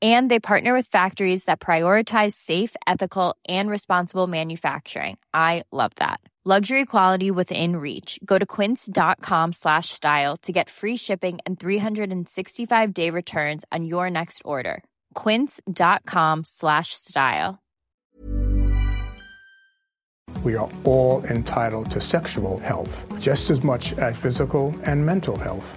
and they partner with factories that prioritize safe ethical and responsible manufacturing. I love that. Luxury quality within reach. Go to quince.com slash style to get free shipping and 365 day returns on your next order. quince.com slash style. We are all entitled to sexual health just as much as physical and mental health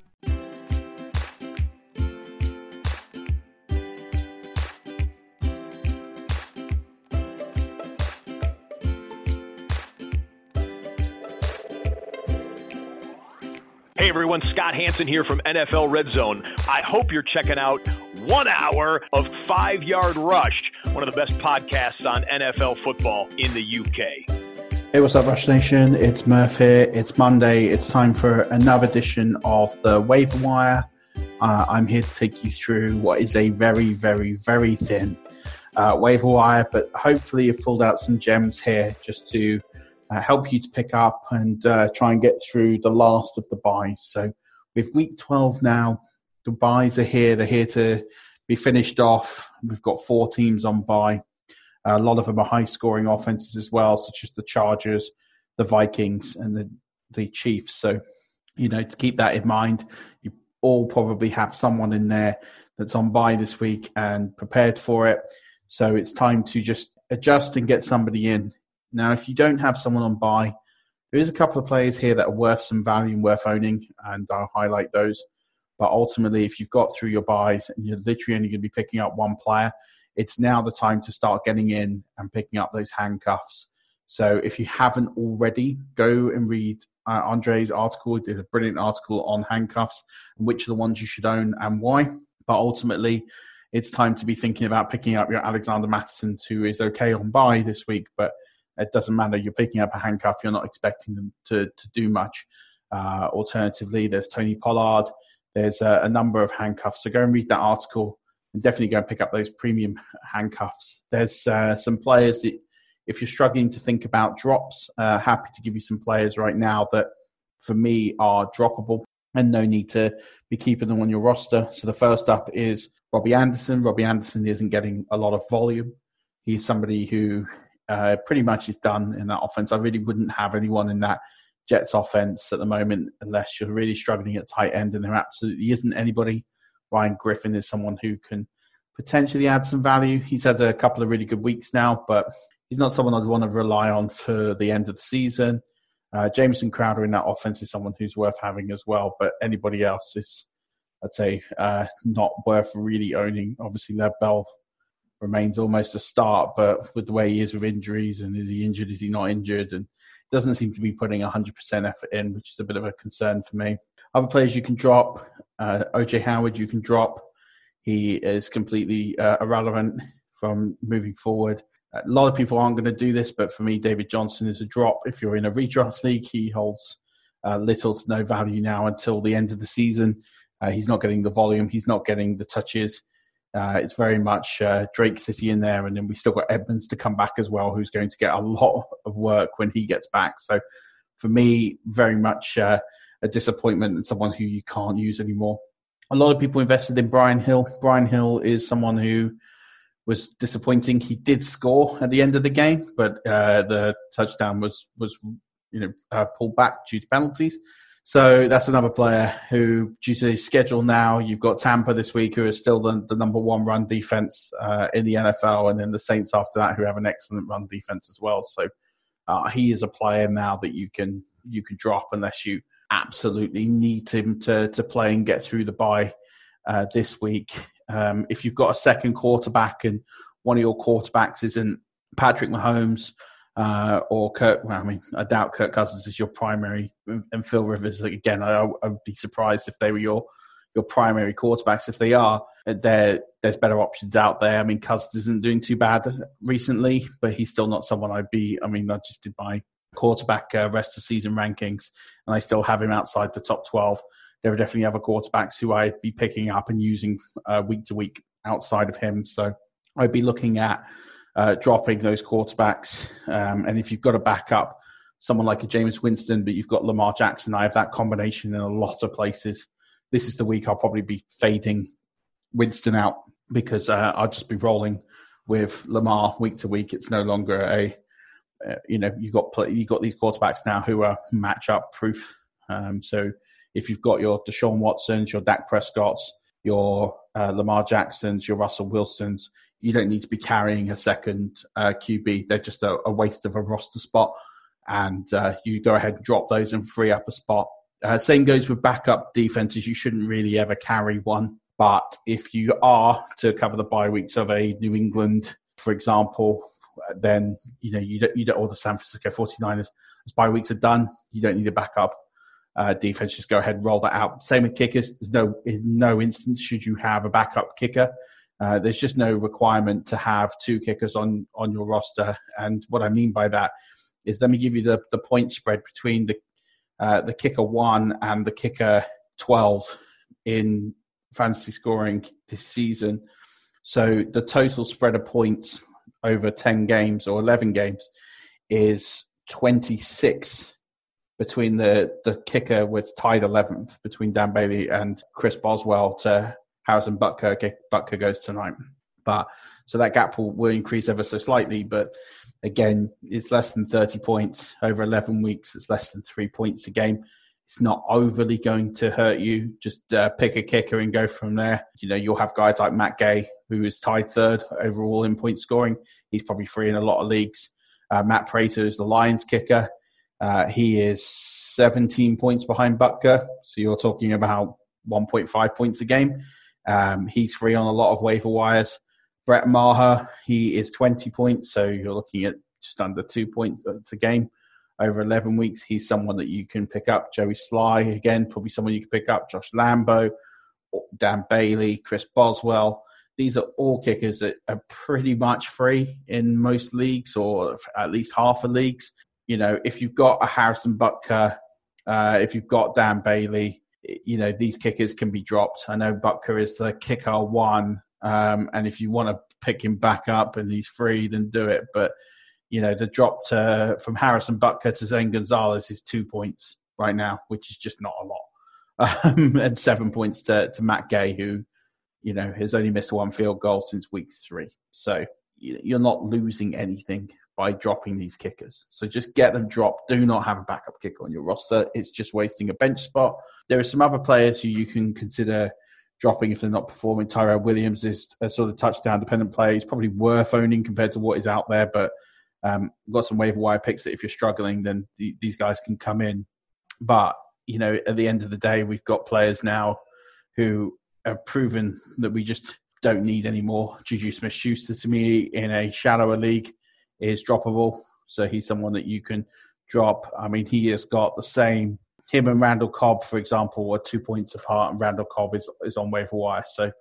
everyone, Scott Hanson here from NFL Red Zone. I hope you're checking out one hour of Five Yard Rush, one of the best podcasts on NFL football in the UK. Hey, what's up, Rush Nation? It's Murph here. It's Monday. It's time for another edition of the Waiver Wire. Uh, I'm here to take you through what is a very, very, very thin uh, wire, but hopefully you've pulled out some gems here just to uh, help you to pick up and uh, try and get through the last of the byes. So with week 12 now, the byes are here. They're here to be finished off. We've got four teams on bye. A lot of them are high scoring offenses as well, such as the Chargers, the Vikings, and the, the Chiefs. So, you know, to keep that in mind, you all probably have someone in there that's on bye this week and prepared for it. So it's time to just adjust and get somebody in now, if you don't have someone on bye, there is a couple of players here that are worth some value and worth owning, and I'll highlight those. But ultimately, if you've got through your byes and you're literally only going to be picking up one player, it's now the time to start getting in and picking up those handcuffs. So if you haven't already, go and read uh, Andre's article. He did a brilliant article on handcuffs and which are the ones you should own and why. But ultimately, it's time to be thinking about picking up your Alexander Mattison, who is okay on bye this week, but it doesn't matter. You're picking up a handcuff. You're not expecting them to to do much. Uh, alternatively, there's Tony Pollard. There's a, a, number of handcuffs. So go and read that article and definitely go and pick up those premium handcuffs. There's uh, some players that, if you're struggling to think about drops, uh, happy to give you some players right now that for me are droppable and no need to be keeping them on your roster. So the first up is Robbie Anderson. Robbie Anderson isn't getting a lot of volume. He's somebody who uh, pretty much is done in that offense. I really wouldn't have anyone in that Jets offense at the moment unless you're really struggling at tight end, and there absolutely isn't anybody. Ryan Griffin is someone who can potentially add some value. He's had a couple of really good weeks now, but he's not someone I'd want to rely on for the end of the season. Uh, Jamison Crowder in that offense is someone who's worth having as well, but anybody else is, I'd say, uh, not worth really owning. Obviously, Lev Bell remains almost a start, but with the way he is with injuries and is he injured, is he not injured, and doesn't seem to be putting 100% effort in, which is a bit of a concern for me. Other players you can drop, uh, OJ Howard you can drop. He is completely uh, irrelevant from moving forward. A lot of people aren't going to do this, but for me, David Johnson is a drop. If you're in a redraft league, he holds uh, little to no value now until the end of the season. Uh, he's not getting the volume, he's not getting the touches. Uh, it's very much uh, Drake City in there, and then we still got Edmonds to come back as well, who's going to get a lot of work when he gets back. So, for me, very much uh, a disappointment and someone who you can't use anymore. A lot of people invested in Brian Hill. Brian Hill is someone who was disappointing. He did score at the end of the game, but uh, the touchdown was was you know uh, pulled back due to penalties. So that's another player who, due to his schedule now, you've got Tampa this week, who is still the, the number one run defense uh, in the NFL, and then the Saints after that, who have an excellent run defense as well. So uh, he is a player now that you can you can drop unless you absolutely need him to to play and get through the bye uh, this week. Um, if you've got a second quarterback and one of your quarterbacks isn't Patrick Mahomes uh, or Kirk, well, I mean, I doubt Kirk Cousins is your primary, and Phil Rivers again. I, would be surprised if they were your your primary quarterbacks. If they are, there there's better options out there. I mean, Cousins isn't doing too bad recently, but he's still not someone I'd be. I mean, I just did my quarterback uh, rest of season rankings, and I still have him outside the top twelve there are definitely other quarterbacks who I'd be picking up and using uh, week to week outside of him. So I'd be looking at uh, dropping those quarterbacks. Um, and if you've got a backup, someone like a Jameis Winston, but you've got Lamar Jackson, I have that combination in a lot of places. This is the week I'll probably be fading Winston out because uh, I'll just be rolling with Lamar week to week. It's no longer a, uh, you know, you got you got these quarterbacks now who are matchup proof. Um, so if you've got your Deshaun Watsons, your Dak Prescotts, your uh, Lamar Jacksons, your Russell Wilsons, you don't need to be carrying a second uh, QB. They're just a, a, waste of a roster spot. And uh, you go ahead and drop those and free up a spot. Uh, same goes with backup defenses. You shouldn't really ever carry one. But if you are to cover the bye weeks of a New England, for example, then you know you don't, you don't or the San Francisco 49ers, as bye weeks are done, you don't need a backup uh, defense just go ahead and roll that out. Same with kickers. There's no in no instance should you have a backup kicker. Uh, there's just no requirement to have two kickers on on your roster. And what I mean by that is, let me give you the the point spread between the uh, the kicker one and the kicker twelve in fantasy scoring this season. So the total spread of points over ten games or eleven games is twenty six between the the kicker was tied 11th between Dan Bailey and Chris Boswell to Harrison Butker. Butker goes tonight, but so that gap will, will increase ever so slightly. But again, it's less than 30 points over 11 weeks. It's less than three points a game. It's not overly going to hurt you. Just uh, pick a kicker and go from there. You know, you'll have guys like Matt Gay, who is tied third overall in point scoring. He's probably free in a lot of leagues. Uh, Matt Prater is the Lions kicker. Uh, he is 17 points behind Butker, so you're talking about 1.5 points a game. Um, he's free on a lot of waiver wires. Brett Maher, he is 20 points, so you're looking at just under two points a game over 11 weeks. He's someone that you can pick up. Joey Slye, again, probably someone you can pick up. Josh Lambo, Dan Bailey, Chris Boswell. These are all kickers that are pretty much free in most leagues or at least half of leagues you know, if you've got a Harrison Butker, uh, if you've got Dan Bailey, you know, these kickers can be dropped. I know Butker is the kicker one, um, and if you want to pick him back up and he's free, then do it. But you know, the drop to, from Harrison Butker to Zane Gonzalez is two points right now, which is just not a lot, um, and seven points to, to Matt Gay, who you know has only missed one field goal since week three. So you're not losing anything by dropping these kickers. So just get them dropped. Do not have a backup kicker on your roster. It's just wasting a bench spot. There are some other players who you can consider dropping if they're not performing. Tyrell Williams is a sort of touchdown dependent player. He's probably worth owning compared to what is out there, but um, got some waiver wire picks that if you're struggling, then th- these guys can come in. But, you know, at the end of the day, we've got players now who have proven that we just don't need anymore. Juju Smith Schuster to me in a shallower league is droppable. So he's someone that you can drop. I mean, he has got the same. Him and Randall Cobb, for example, are two points apart, and Randall Cobb is is on waiver wire. So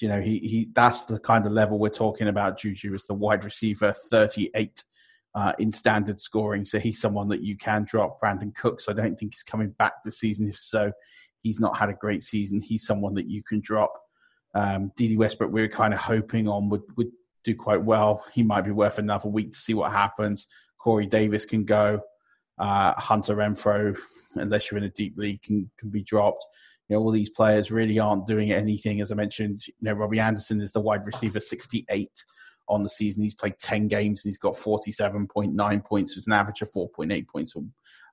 you know, he, he that's the kind of level we're talking about. Juju is the wide receiver, 38 uh, in standard scoring. So he's someone that you can drop. Brandin Cooks, I don't think he's coming back this season. If so, he's not had a great season. He's someone that you can drop. Um, Dede Westbrook, we are kind of hoping on would, would do quite well. He might be worth another week to see what happens. Corey Davis can go. Uh, Hunter Renfrow, unless you're in a deep league, can, can be dropped. You know, all these players really aren't doing anything. As I mentioned, you know, Robbie Anderson is the wide receiver 68 on the season. He's played 10 games and he's got 47.9 points. It's an average of 4.8 points a,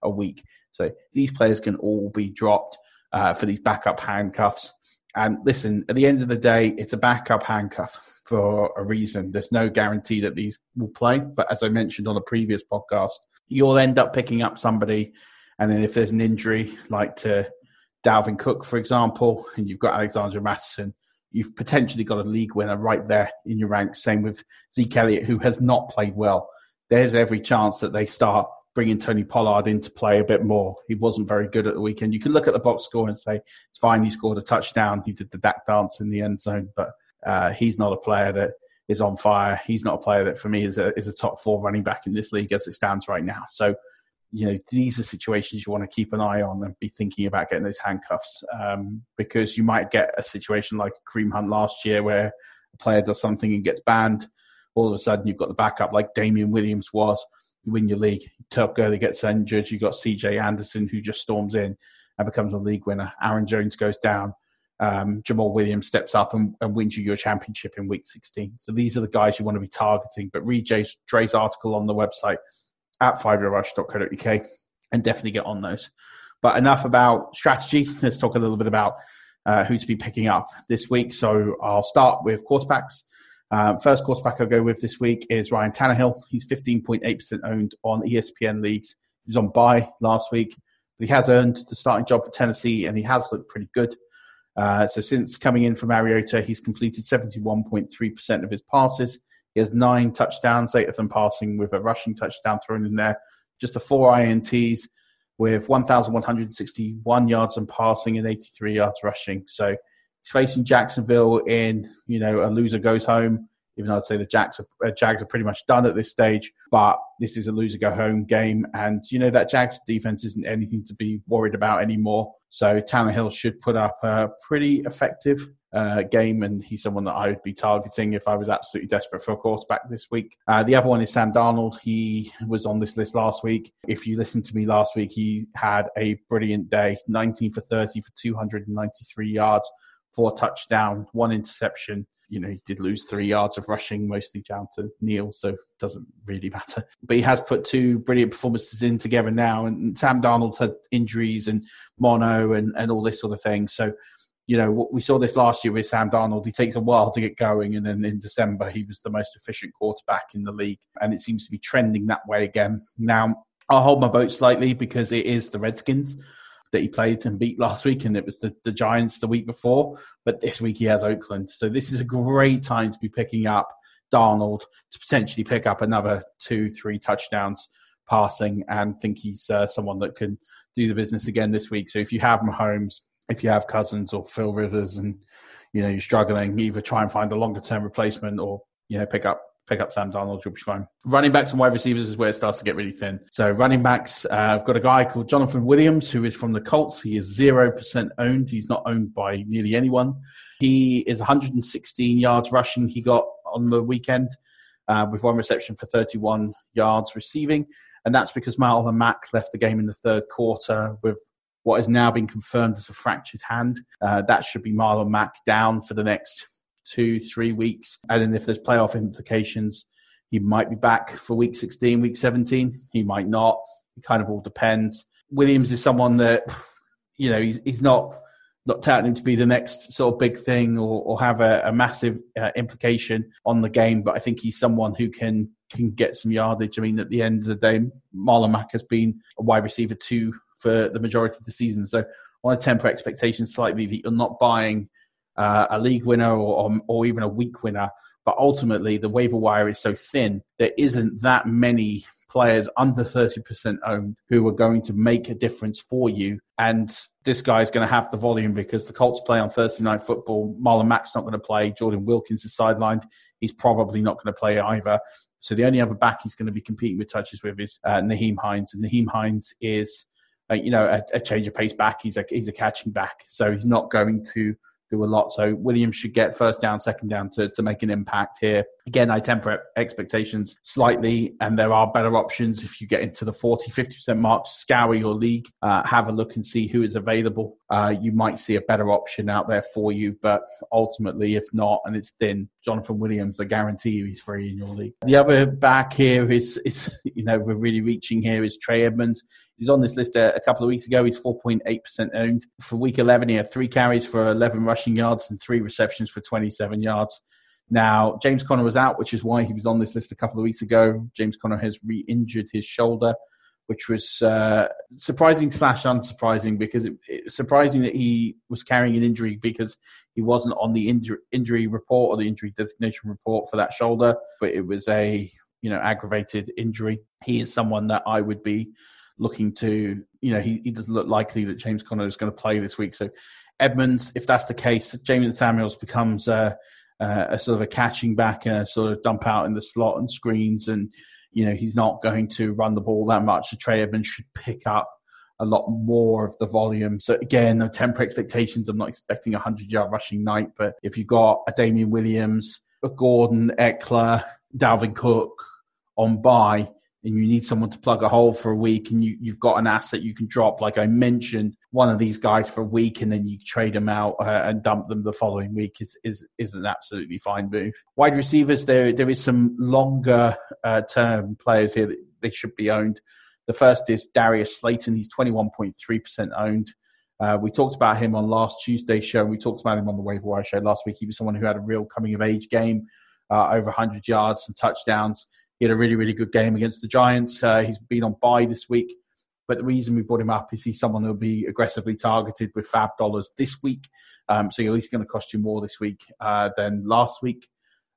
a week. So these players can all be dropped uh, for these backup handcuffs. And listen, at the end of the day, it's a backup handcuff for a reason. There's no guarantee that these will play. But as I mentioned on a previous podcast, you'll end up picking up somebody. And then if there's an injury, like to Dalvin Cook, for example, and you've got Alexander Mattison, you've potentially got a league winner right there in your ranks. Same with Zeke Elliott, who has not played well. There's every chance that they start bringing Tony Pollard into play a bit more. He wasn't very good at the weekend. You can look at the box score and say it's fine. He scored a touchdown. He did the Dak dance in the end zone, but uh, he's not a player that is on fire. He's not a player that for me is a is a top four running back in this league as it stands right now. So you know, these are situations you want to keep an eye on and be thinking about getting those handcuffs um, because you might get a situation like Kareem Hunt last year where a player does something and gets banned. All of a sudden, you've got the backup like Damien Williams was. You win your league. Todd Gurley gets injured. You've got CJ Anderson who just storms in and becomes a league winner. Aaron Jones goes down. Um, Jamaal Williams steps up and, and, wins you your championship in week 16. So these are the guys you want to be targeting. But read Jay's, Dre's article on the website at fiveyardrush.co.uk and definitely get on those. But enough about strategy. Let's talk a little bit about uh, who to be picking up this week. So I'll start with quarterbacks. Um, first quarterback I'll go with this week is Ryan Tannehill. He's 15.8% owned on ESPN leagues. He was on bye last week, but he has earned the starting job at Tennessee and he has looked pretty good. Uh, so since coming in from Mariota, he's completed 71.3% of his passes. He has nine touchdowns, eight of them passing with a rushing touchdown thrown in there. Just the four INTs with 1,161 yards and passing and 83 yards rushing. So he's facing Jacksonville in, you know, a loser goes home. Even though I'd say the Jags are, uh, Jags are pretty much done at this stage, but this is a loser go home game, and you know that Jags defense isn't anything to be worried about anymore. So Tannehill should put up a pretty effective uh, game, and he's someone that I would be targeting if I was absolutely desperate for a quarterback this week. Uh, the other one is Sam Darnold. He was on this list last week. If you listened to me last week, he had a brilliant day 19 for 30 for 293 yards, four touchdown, one interception. You know, he did lose three yards of rushing, mostly down to Neil, so it doesn't really matter. But he has put two brilliant performances in together now. And Sam Darnold had injuries and mono and, and all this sort of thing. So you know, we saw this last year with Sam Darnold. He takes a while to get going, and then in December, he was the most efficient quarterback in the league. And it seems to be trending that way again. Now, I'll hold my boat slightly because it is the Redskins that he played and beat last week, and it was the, the Giants the week before. But this week, he has Oakland. So this is a great time to be picking up Darnold to potentially pick up another two, three touchdowns passing and think he's uh, someone that can do the business again this week. So if you have Mahomes, if you have Cousins or Phil Rivers and you know you're struggling, either try and find a longer term replacement or you know pick up pick up Sam Donald, you'll be fine. Running backs and wide receivers is where it starts to get really thin. So running backs, uh, I've got a guy called Jonathan Williams who is from the Colts. He is zero percent owned. He's not owned by nearly anyone. He is 116 yards rushing. He got on the weekend uh, with one reception for 31 yards receiving. And that's because Marlon Mack left the game in the third quarter with what has now been confirmed as a fractured hand. Uh, that should be Marlon Mack down for the next two, three weeks. And then if there's playoff implications, he might be back for week 16, week 17. He might not. It kind of all depends. Williams is someone that, you know, he's, he's not not touting him to be the next sort of big thing or, or have a, a massive uh, implication on the game, but I think he's someone who can can get some yardage. I mean, at the end of the day, Marlon Mack has been a wide receiver two for the majority of the season. So I want to temper expectations slightly that you're not buying uh, a league winner or, or, or even a week winner. But ultimately, the waiver wire is so thin, there isn't that many players under 30% owned who are going to make a difference for you. And this guy is going to have the volume because the Colts play on Thursday night football. Marlon Mack's not going to play. Jordan Wilkins is sidelined. He's probably not going to play either. So the only other back he's going to be competing with touches with is uh, Nyheim Hines. And Nyheim Hines is, uh, you know, a, a change of pace back. He's a, he's a catching back. So he's not going to do a lot. So Williams should get first down, second down to, to make an impact here. Again, I temper expectations slightly, and there are better options if you get into the 40, 50% mark. Scour your league, uh, have a look and see who is available. Uh, you might see a better option out there for you, but ultimately, if not, and it's thin, Jonathan Williams, I guarantee you he's free in your league. The other back here is, is you know, we're really reaching here is Trey Edmunds. He's on this list a, a couple of weeks ago. He's 4.8% owned. For week 11, he had three carries for 11 rushing yards and three receptions for 27 yards. Now, James Conner was out, which is why he was on this list a couple of weeks ago. James Conner has re injured his shoulder, which was uh, surprising slash unsurprising because it, it, surprising that he was carrying an injury because he wasn't on the injury report or the injury designation report for that shoulder, but it was a you know aggravated injury. He is someone that I would be looking to, you know, he, he doesn't look likely that James Conner is going to play this week. So Edmunds, if that's the case, Jaylen Samuels becomes a sort of a catching back and a sort of dump out in the slot and screens. And, you know, he's not going to run the ball that much. So Trey Edmunds should pick up a lot more of the volume. So again, no temper expectations. I'm not expecting a 100 yard rushing night, but if you've got a Damien Williams, a Gordon, Ekeler, Dalvin Cook on bye, and you need someone to plug a hole for a week and you, you've got an asset you can drop, like I mentioned, one of these guys for a week and then you trade them out uh, and dump them the following week is, is, is an absolutely fine move. Wide receivers, there, there is some longer uh, term players here that they should be owned. The first is Darius Slayton. He's 21.3% owned. Uh, we talked about him on last Tuesday's show. And we talked about him on the waiver wire show last week. He was someone who had a real coming of age game, uh, over 100 yards and touchdowns. He had a really, really good game against the Giants. Uh, he's been on bye this week. But the reason we brought him up is he's someone who'll be aggressively targeted with FAAB dollars this week. Um, so he's going to cost you more this week uh, than last week.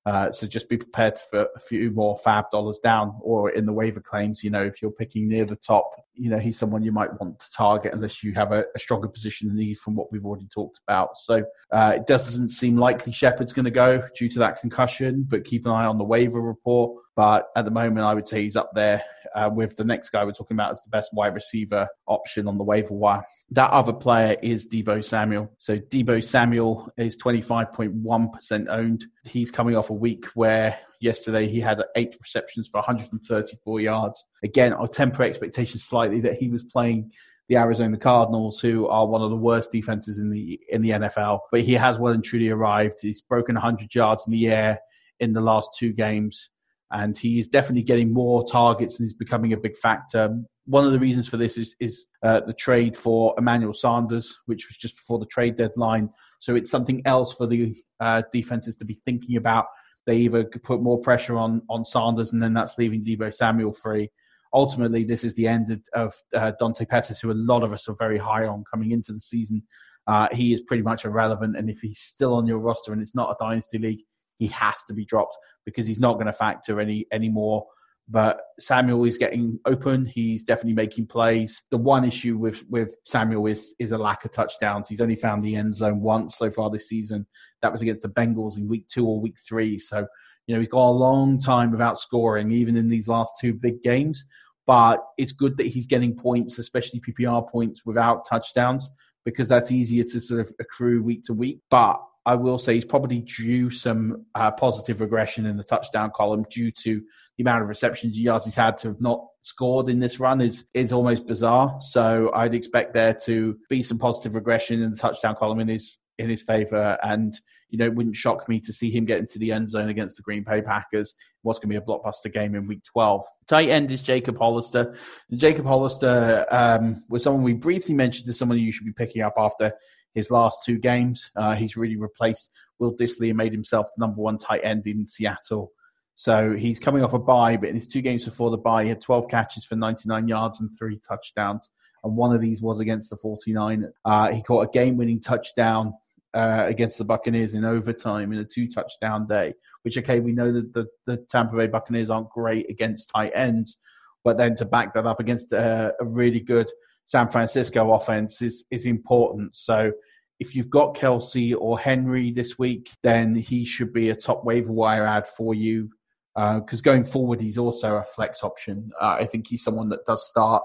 Uh, so just be prepared for a few more FAAB dollars down or in the waiver claims. You know, if you're picking near the top, you know, he's someone you might want to target unless you have a, a stronger position need from what we've already talked about. So uh, it doesn't seem likely Shepard's going to go due to that concussion, but keep an eye on the waiver report. But at the moment, I would say he's up there uh, with the next guy we're talking about as the best wide receiver option on the waiver wire. That other player is Deebo Samuel. So Deebo Samuel is 25.1% owned. He's coming off a week where yesterday he had eight receptions for 134 yards. Again, I'll temper expectations slightly that he was playing the Arizona Cardinals, who are one of the worst defenses in the in the NFL. But he has well and truly arrived. He's broken 100 yards in the air in the last two games and he's definitely getting more targets and he's becoming a big factor. One of the reasons for this is, is uh, the trade for Emmanuel Sanders, which was just before the trade deadline. So it's something else for the uh, defenses to be thinking about. They either put more pressure on on Sanders, and then that's leaving Deebo Samuel free. Ultimately, this is the end of uh, Dante Pettis, who a lot of us are very high on coming into the season. Uh, he is pretty much irrelevant, and if he's still on your roster and it's not a dynasty league, he has to be dropped because he's not going to factor any anymore. But Samuel is getting open. He's definitely making plays. The one issue with with Samuel is is a lack of touchdowns. He's only found the end zone once so far this season. That was against the Bengals in week two or week three. So you know he's got a long time without scoring, even in these last two big games. But it's good that he's getting points, especially PPR points, without touchdowns because that's easier to sort of accrue week to week. But I will say he's probably due some uh, positive regression in the touchdown column due to the amount of receptions yards he's had to have not scored in this run is is almost bizarre. So I'd expect there to be some positive regression in the touchdown column in his in his favour. And you know, it wouldn't shock me to see him get into the end zone against the Green Bay Packers. What's going to be a blockbuster game in Week 12. Tight end is Jacob Hollister. Jacob Hollister um, was someone we briefly mentioned as someone you should be picking up after his last two games. Uh, he's really replaced Will Dissly and made himself the number one tight end in Seattle. So he's coming off a bye, but in his two games before the bye, he had 12 catches for 99 yards and three touchdowns. And one of these was against the 49. Uh, he caught a game winning touchdown uh, against the Buccaneers in overtime in a two touchdown day, which, okay, we know that the, the Tampa Bay Buccaneers aren't great against tight ends. but then to back that up against a, a really good San Francisco offense is is important. So if you've got Kelce or Henry this week, then he should be a top waiver wire add for you. Because uh, going forward, he's also a flex option. Uh, I think he's someone that does start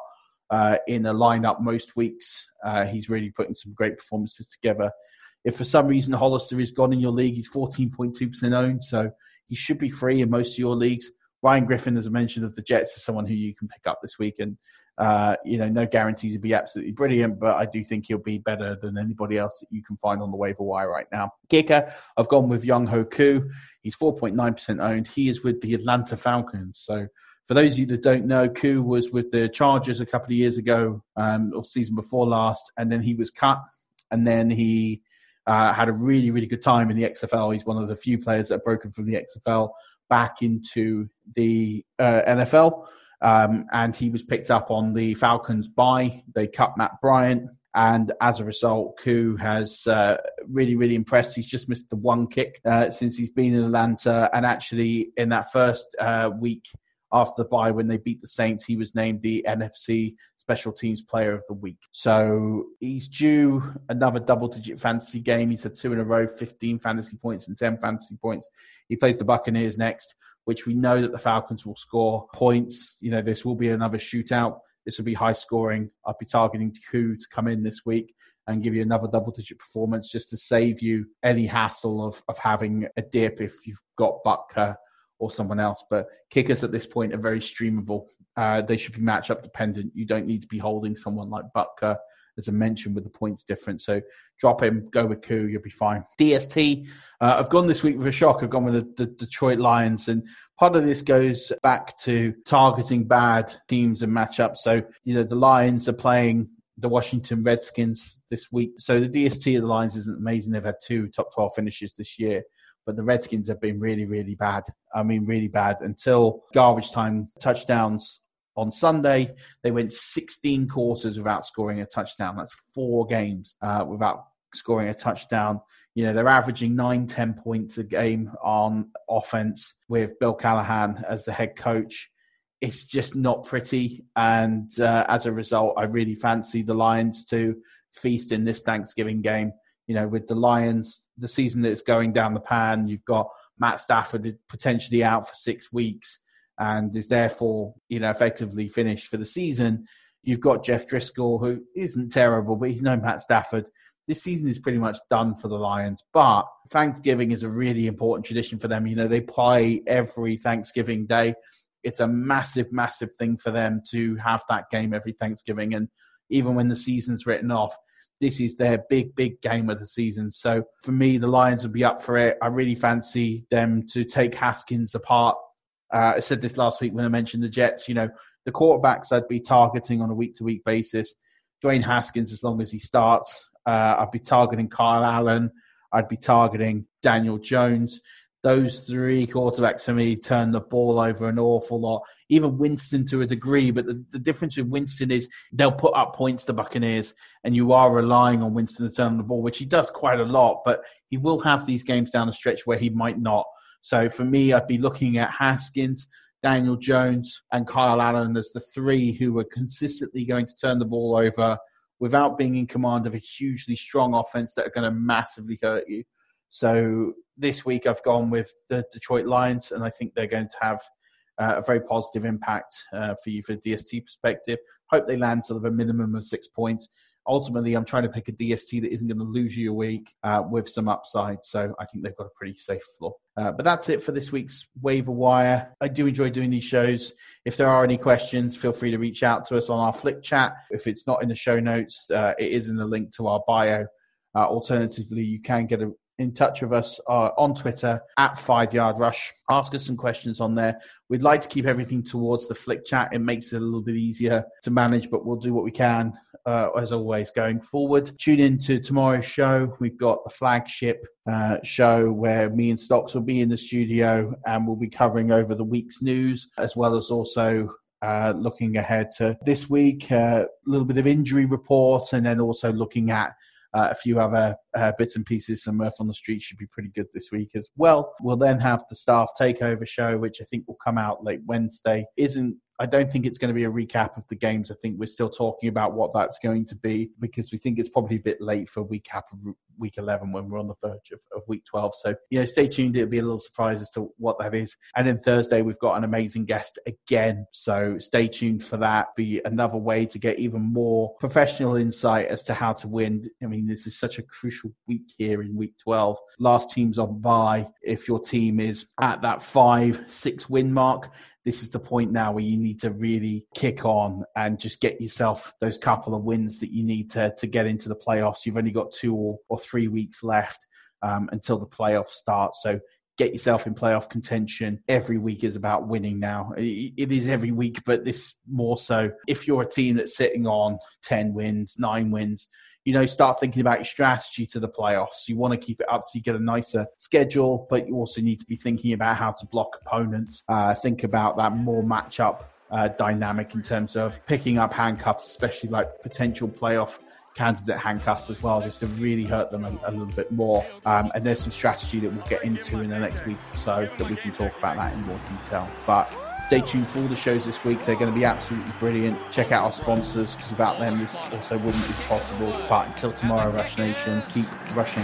uh, in a lineup most weeks. Uh, he's really putting some great performances together. If for some reason Hollister is gone in your league, he's 14.2% owned, so he should be free in most of your leagues. Ryan Griffin, as I mentioned, of the Jets, is someone who you can pick up this week. And, uh, you know, no guarantees he'll be absolutely brilliant, but I do think he'll be better than anybody else that you can find on the waiver wire right now. Kicker, I've gone with Young Koo. He's 4.9% owned. He is with the Atlanta Falcons. So, for those of you that don't know, Koo was with the Chargers a couple of years ago, um, or season before last, and then he was cut, and then he uh, had a really, really good time in the XFL. He's one of the few players that have broken from the XFL back into the uh, NFL. Um, and he was picked up on the Falcons by they cut Matt Bryant, and as a result, Koo has uh, really, really impressed. He's just missed the one kick uh, since he's been in Atlanta, and actually in that first uh, week after the bye when they beat the Saints, he was named the NFC Special Teams Player of the Week. So he's due another double digit fantasy game. He's had two in a row, 15 fantasy points and 10 fantasy points. He plays the Buccaneers next, which we know that the Falcons will score points. You know, this will be another shootout. This will be high scoring. I'll be targeting Koo to come in this week and give you another double digit performance just to save you any hassle of, of having a dip if you've got Butker or someone else. But kickers at this point are very streamable. Uh, they should be matchup dependent. You don't need to be holding someone like Butker, as I mentioned, with the points difference. So drop him, go with Koo, you'll be fine. DST, uh, I've gone this week with a shock. I've gone with the, the Detroit Lions. And part of this goes back to targeting bad teams and matchups. So, you know, the Lions are playing the Washington Redskins this week. So the DST of the Lions isn't amazing. They've had two top 12 finishes this year but the Redskins have been really, really bad. I mean, really bad until garbage time touchdowns on Sunday. They went 16 quarters without scoring a touchdown. That's four games uh, without scoring a touchdown. You know, they're averaging nine, 10 points a game on offense with Bill Callahan as the head coach. It's just not pretty. And uh, as a result, I really fancy the Lions to feast in this Thanksgiving game you know, with the Lions, the season that's going down the pan, you've got Matt Stafford potentially out for six weeks and is therefore, you know, effectively finished for the season. You've got Jeff Driskel, who isn't terrible, but he's no Matt Stafford. This season is pretty much done for the Lions, but Thanksgiving is a really important tradition for them. You know, they play every Thanksgiving day. It's a massive, massive thing for them to have that game every Thanksgiving. And even when the season's written off, this is their big, big game of the season. So for me, the Lions will be up for it. I really fancy them to take Haskins apart. Uh, I said this last week when I mentioned the Jets. You know, the quarterbacks I'd be targeting on a week to week basis. Dwayne Haskins, as long as he starts, uh, I'd be targeting Kyle Allen. I'd be targeting Daniel Jones those three quarterbacks for me turn the ball over an awful lot. Even Winston to a degree, but the, the difference with Winston is they'll put up points to Buccaneers, and you are relying on Winston to turn the ball, which he does quite a lot, but he will have these games down the stretch where he might not. So for me, I'd be looking at Haskins, Daniel Jones, and Kyle Allen as the three who are consistently going to turn the ball over without being in command of a hugely strong offense that are going to massively hurt you. So this week I've gone with the Detroit Lions, and I think they're going to have uh, a very positive impact uh, for you for DST perspective. Hope they land sort of a minimum of six points. Ultimately, I'm trying to pick a DST that isn't going to lose you a week uh, with some upside. So I think they've got a pretty safe floor. Uh, but that's it for this week's waiver wire. I do enjoy doing these shows. If there are any questions, feel free to reach out to us on our Flick chat. If it's not in the show notes, uh, it is in the link to our bio. Uh, alternatively, you can get a, in touch with us uh, on Twitter at Five Yard Rush. Ask us some questions on there. We'd like to keep everything towards the Flick chat. It makes it a little bit easier to manage, but we'll do what we can uh, as always going forward. Tune in to tomorrow's show. We've got the flagship uh, show where me and Stocks will be in the studio and we'll be covering over the week's news as well as also uh, looking ahead to this week, uh, a little bit of injury report, and then also looking at uh, a few other uh, bits and pieces. Some Murph on the Street should be pretty good this week as well. We'll then have the staff takeover show, which I think will come out late Wednesday. Isn't I don't think it's going to be a recap of the games. I think we're still talking about what that's going to be because we think it's probably a bit late for recap of week 11 when we're on the verge of, of week 12. So, you know, stay tuned. It'll be a little surprise as to what that is. And then Thursday, we've got an amazing guest again. So stay tuned for that. Be another way to get even more professional insight as to how to win. I mean, this is such a crucial week here in week 12. Last team's on bye. If your team is at that five, six win mark, this is the point now where you need to really kick on and just get yourself those couple of wins that you need to to get into the playoffs. You've only got two or, or three weeks left um, until the playoffs start, so get yourself in playoff contention. Every week is about winning now. It is every week, but this more so. If you're a team that's sitting on 10 wins, nine wins, you know, start thinking about your strategy to the playoffs. You want to keep it up so you get a nicer schedule, but you also need to be thinking about how to block opponents. Uh, think about that more matchup uh, dynamic in terms of picking up handcuffs, especially like potential playoff candidate handcuffs as well, just to really hurt them a, a little bit more. Um, and there's some strategy that we'll get into in the next week or so that we can talk about that in more detail. But Stay tuned for all the shows this week. They're going to be absolutely brilliant. Check out our sponsors because without them, this also wouldn't be possible. But until tomorrow, Rush Nation, keep rushing.